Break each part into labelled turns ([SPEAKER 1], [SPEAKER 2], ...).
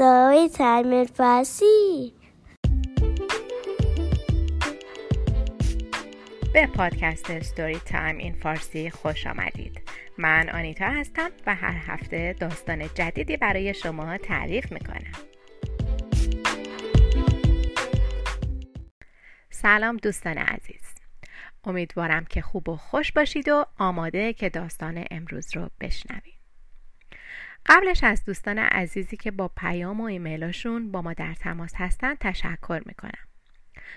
[SPEAKER 1] ستای تعمیر فارسی
[SPEAKER 2] به پادکست ستوری تایم این فارسی خوش آمدید. من آنیتا هستم و هر هفته داستان جدیدی برای شما تعریف می‌کنم. سلام دوستان عزیز. امیدوارم که خوب و خوش باشید و آماده که داستان امروز رو بشنوید. قبلش از دوستان عزیزی که با پیام و ایمیلاشون با ما در تماس هستن تشکر می‌کنم.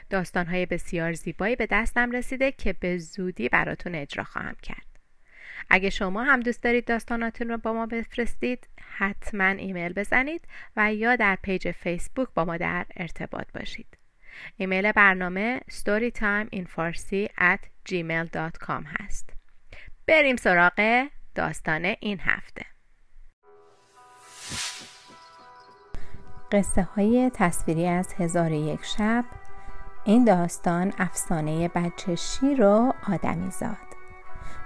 [SPEAKER 2] داستانهای بسیار زیبایی به دستم رسیده که به زودی براتون اجرا خواهم کرد. اگه شما هم دوست دارید داستاناتون رو با ما بفرستید حتما ایمیل بزنید و یا در page فیسبوک با ما در ارتباط باشید. ایمیل برنامه storytimeinfarsi at gmail.com هست. بریم سراغ داستان این هفته. قصه های تصویری از هزار یک شب این داستان افسانه بچه شیر و آدمی زاد.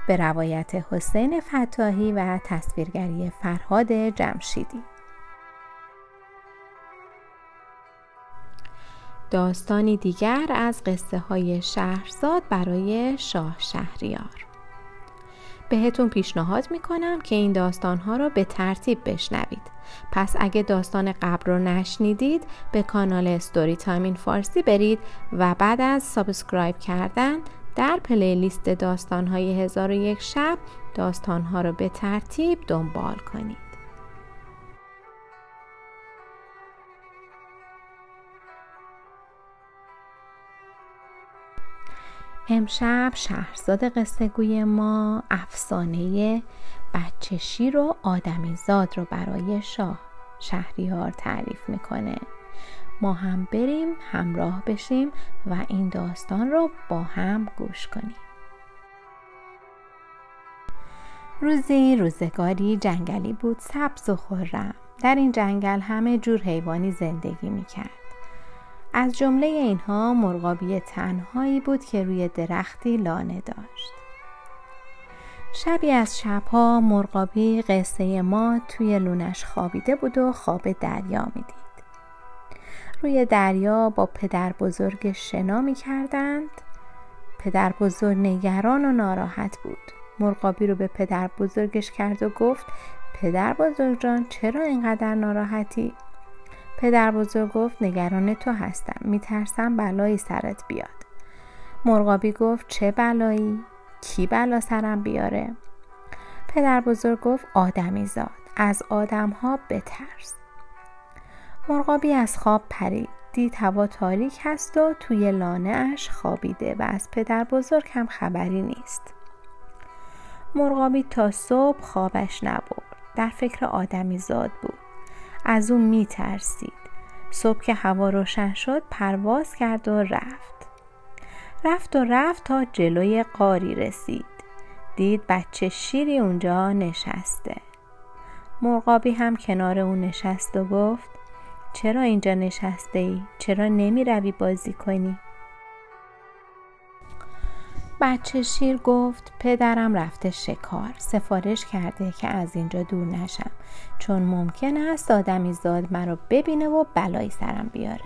[SPEAKER 2] به روایت حسین فتاحی و تصویرگری فرهاد جمشیدی. داستانی دیگر از قصه های شهرزاد برای شاه شهریار. بهتون پیشنهاد می‌کنم که این داستان ها رو به ترتیب بشنوید. پس اگه داستان قبل رو نشنیدید به کانال Story Time فارسی برید و بعد از subscribe کردن در playlist داستان های هزار و یک شب داستان ها رو به ترتیب دنبال کنید. امشب شهرزاد قصه گوی ما افسانه بچه شیر و آدمیزاد رو برای شاه شهریار تعریف می‌کنه. ما هم بریم همراه بشیم و این داستان رو با هم گوش کنیم. روزی روزگاری جنگلی بود سبز و خورم در این جنگل همه جور حیوانی زندگی می‌کرد. از جمله اینها مرغابی تنهایی بود که روی درختی لانه داشت. شبی از شبها مرغابی قصه ما توی لونش خوابیده بود و خواب دریا می‌دید. روی دریا با پدر بزرگ شنا می کردند پدر بزرگ نگران و ناراحت بود. مرغابی رو به پدر بزرگش کرد و گفت پدر بزرگ جان چرا اینقدر ناراحتی؟ پدر بزرگ گفت نگران تو هستم. میترسم بلایی سرت بیاد. مرغابی گفت چه بلایی؟ کی بلا سرم بیاره؟ پدر بزرگ گفت آدمی زاد. از آدم ها بترس. مرغابی از خواب پرید. دید هوا تاریک هست و توی لانه اش خوابیده و از پدر بزرگ هم خبری نیست. مرغابی تا صبح خوابش نبرد. در فکر آدمی زاد بود. از اون می ترسید صبح که هوا روشن شد پرواز کرد و رفت رفت و رفت تا جلوی قاری رسید دید بچه شیری اونجا نشسته مرغابی هم کنار اون نشست و گفت چرا اینجا نشسته ای؟ چرا نمی روی بازی کنی؟ بچه شیر گفت پدرم رفته شکار. سفارش کرده که از اینجا دور نشم. چون ممکن است آدمی زاد مرا ببینه و بلایی سرم بیاره.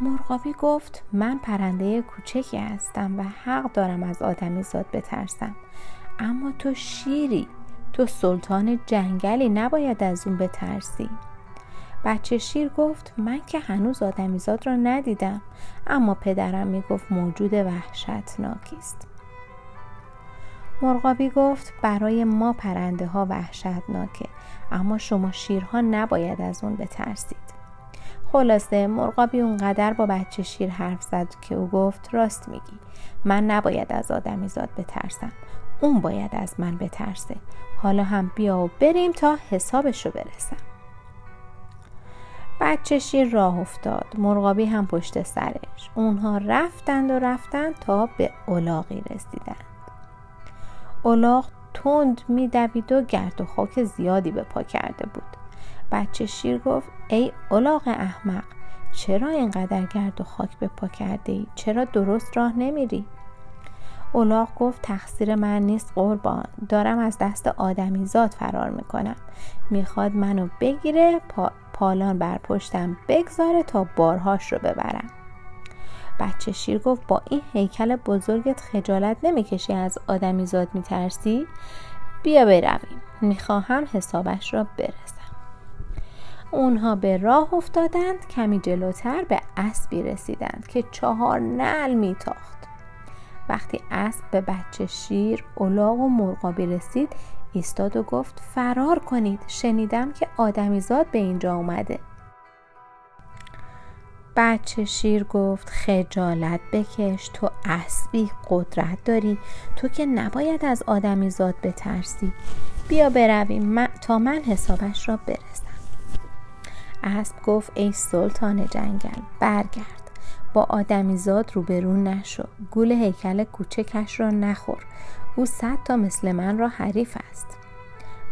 [SPEAKER 2] مرغابی گفت من پرنده کوچکی هستم و حق دارم از آدمی زاد بترسم. اما تو شیری. تو سلطان جنگلی نباید از اون بترسی. بچه شیر گفت من که هنوز آدمیزاد را ندیدم اما پدرم می‌گفت موجود وحشتناکی است. مرغابی گفت برای ما پرنده ها وحشتناکه اما شما شیرها نباید از اون بترسید. خلاصه مرغابی اونقدر با بچه شیر حرف زد که او گفت راست میگی من نباید از آدمیزاد بترسم اون باید از من بترسه. حالا هم بیا و بریم تا حسابشو برسم. بچه شیر راه افتاد. مرغابی هم پشت سرش. اونها رفتند و رفتند تا به اولاغی رسیدند. اولاغ تند میدوید و گرد و خاک زیادی به پا کرده بود. بچه شیر گفت ای اولاغ احمق چرا اینقدر گرد و خاک به پا کرده ای؟ چرا درست راه نمیری؟ اولاغ گفت تقصیر من نیست قربان. دارم از دست آدمیزاد فرار می‌کنم. می‌خواد منو بگیره پا پالان بر پشتم بگذاره تا بارهاش رو ببرم. بچه شیر گفت با این هیکل بزرگت خجالت نمی‌کشی از آدمی زاد میترسی؟ بیا برویم. می‌خواهم حسابش را برسم. اونها به راه افتادند کمی جلوتر به اسبی رسیدند که چهار نل میتاخت. وقتی اسب به بچه شیر الاغ و مرغابی رسید ایستاد و گفت فرار کنید. شنیدم که آدمیزاد به اینجا اومده. بچه شیر گفت خجالت بکش تو اسبی قدرت داری. تو که نباید از آدمیزاد بترسی. بیا برویم تا من حسابش را برسم. اسب گفت ای سلطان جنگل برگرد. با آدمیزاد روبرو نشو. گول هیکل کوچکش را نخور. او صد تا مثل من را حریف است.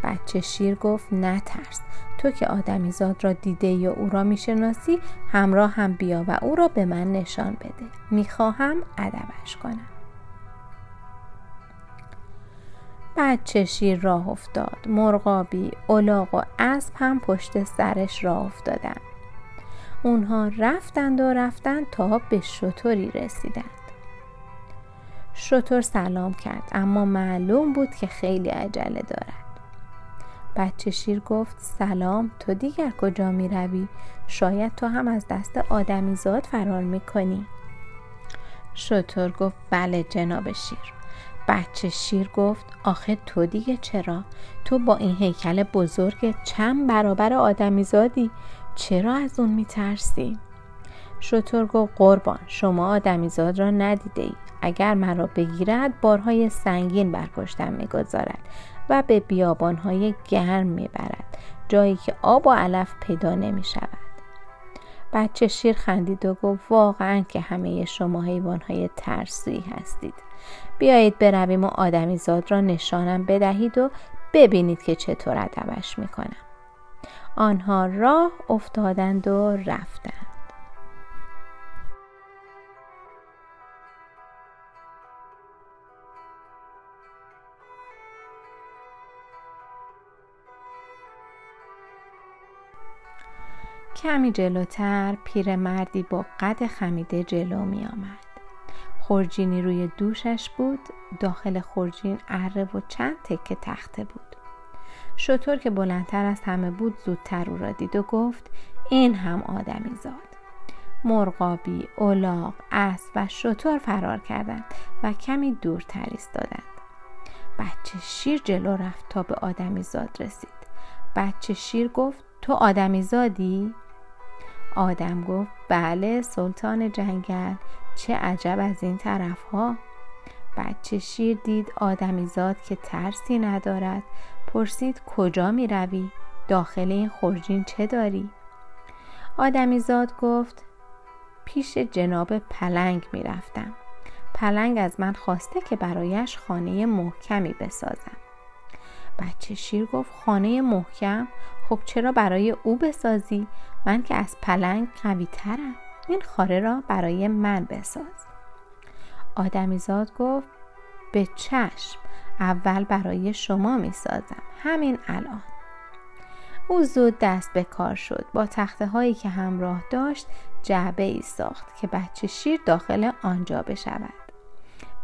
[SPEAKER 2] بچه شیر گفت نترس تو که آدمیزاد را دیده یا او را می‌شناسی همراه هم بیا و او را به من نشان بده. می‌خواهم ادبش کنم. بچه شیر راه افتاد. مرغابی الاغ و اسب هم پشت سرش راه افتادند. اونها رفتند و رفتند تا به شطوری رسیدند. شطور سلام کرد اما معلوم بود که خیلی عجله دارد بچه شیر گفت سلام تو دیگر کجا می روی؟ شاید تو هم از دست آدمیزاد فرار می کنی شطور گفت بله جناب شیر بچه شیر گفت آخه تو دیگه چرا؟ تو با این هیکل بزرگ چند برابر آدمی زادی چرا از اون میترسی؟ شطور گفت قربان شما آدمیزاد را ندیده ای اگر مرا بگیرد بارهای سنگین بر پشتم می‌گذارد و به بیابانهای گرم می‌برد جایی که آب و علف پیدا نمی شود بچه شیر خندید و گفت واقعا که همه شما حیوانهای ترسی هستید. بیایید برویم و آدمی زاد را نشانم بدهید و ببینید که چطور ادبش می‌کنم. آنها راه افتادند و رفتند. کمی جلوتر پیرمردی با قد خمیده جلو می آمد. خورجینی روی دوشش بود داخل خورجین اره و چند تکه تخته بود شطور که بلندتر از همه بود زودتر او را دید و گفت این هم آدمی زاد مرغابی، الاغ، اسب و شطور فرار کردند و کمی دورتر ایستادند بچه شیر جلو رفت تا به آدمی زاد رسید بچه شیر گفت تو آدمی زادی؟ آدم گفت بله سلطان جنگل چه عجب از این طرف ها بچه شیر دید آدمیزاد که ترسی ندارد پرسید کجا می روی؟ داخل این خورجین چه داری؟ آدمیزاد گفت پیش جناب پلنگ می رفتم. پلنگ از من خواسته که برایش خانه محکمی بسازم. بچه شیر گفت خانه محکم خب چرا برای او بسازی؟ من که از پلنگ قوی ترم. این خاره را برای من بساز. آدمیزاد گفت به چشم. اول برای شما می سازم همین الان. او زود دست به کار شد. با تخته هایی که همراه داشت جعبه ای ساخت که بچه شیر داخل آنجا بشود.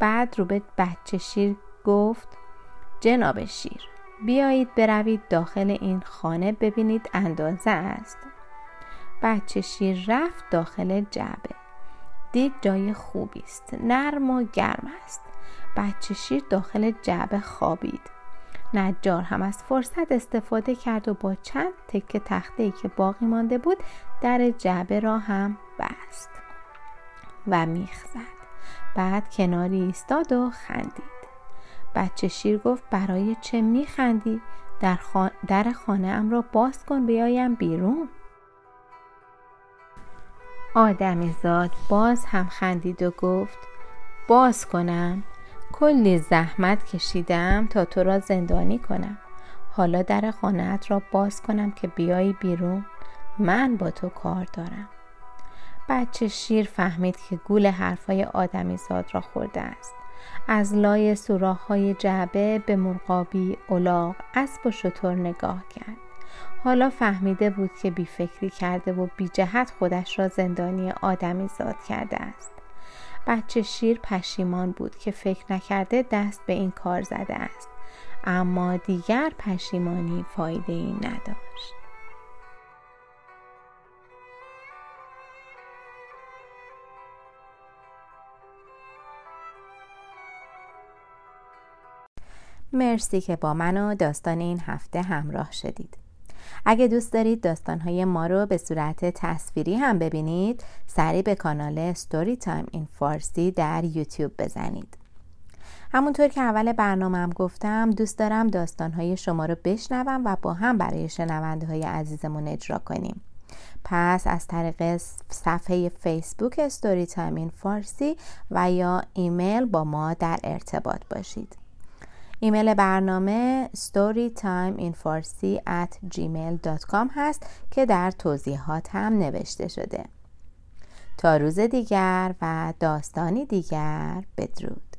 [SPEAKER 2] بعد رو به بچه شیر گفت جناب شیر. بیایید بروید داخل این خانه ببینید اندازه است. بچه شیر رفت داخل جعبه. دید جای خوبی است. نرم و گرم است. بچه شیر داخل جعبه خوابید. نجار هم از فرصت استفاده کرد و با چند تکه تخته که باقی مانده بود در جعبه را هم بست و میخ زد. بعد کناری ایستاد و خندید. بچه شیر گفت برای چه میخندی؟ در, در خانه ام را باز کن بیایم بیرون. آدمیزاد باز هم خندید و گفت باز کنم. کلی زحمت کشیدم تا تو را زندانی کنم. حالا در خانهت را باز کنم که بیایی بیرون. من با تو کار دارم. بچه شیر فهمید که گول حرفای آدمیزاد را خورده است. از لای سوراخ های جعبه به مرغابی، الاغ، اسب و شطور نگاه کرد. حالا فهمیده بود که بیفکری کرده و بی جهت خودش را زندانی آدمی زاد کرده است. بچه شیر پشیمان بود که فکر نکرده دست به این کار زده است. اما دیگر پشیمانی فایده ای نداشت. مرسی که با من و داستان این هفته همراه شدید. اگه دوست دارید داستانهای ما رو به صورت تصویری هم ببینید سری به کانال Story Time in Farsi در یوتیوب بزنید. همونطور که اول برنامهم گفتم دوست دارم داستانهای شما رو بشنوم و با هم برای شنونده های عزیزمون اجرا کنیم. پس از طریق صفحه فیسبوک Story Time in Farsi و یا ایمیل با ما در ارتباط باشید. ایمیل برنامه storytimeinfarsi at gmail.com هست که در توضیحات هم نوشته شده. تا روز دیگر و داستانی دیگر بدرود.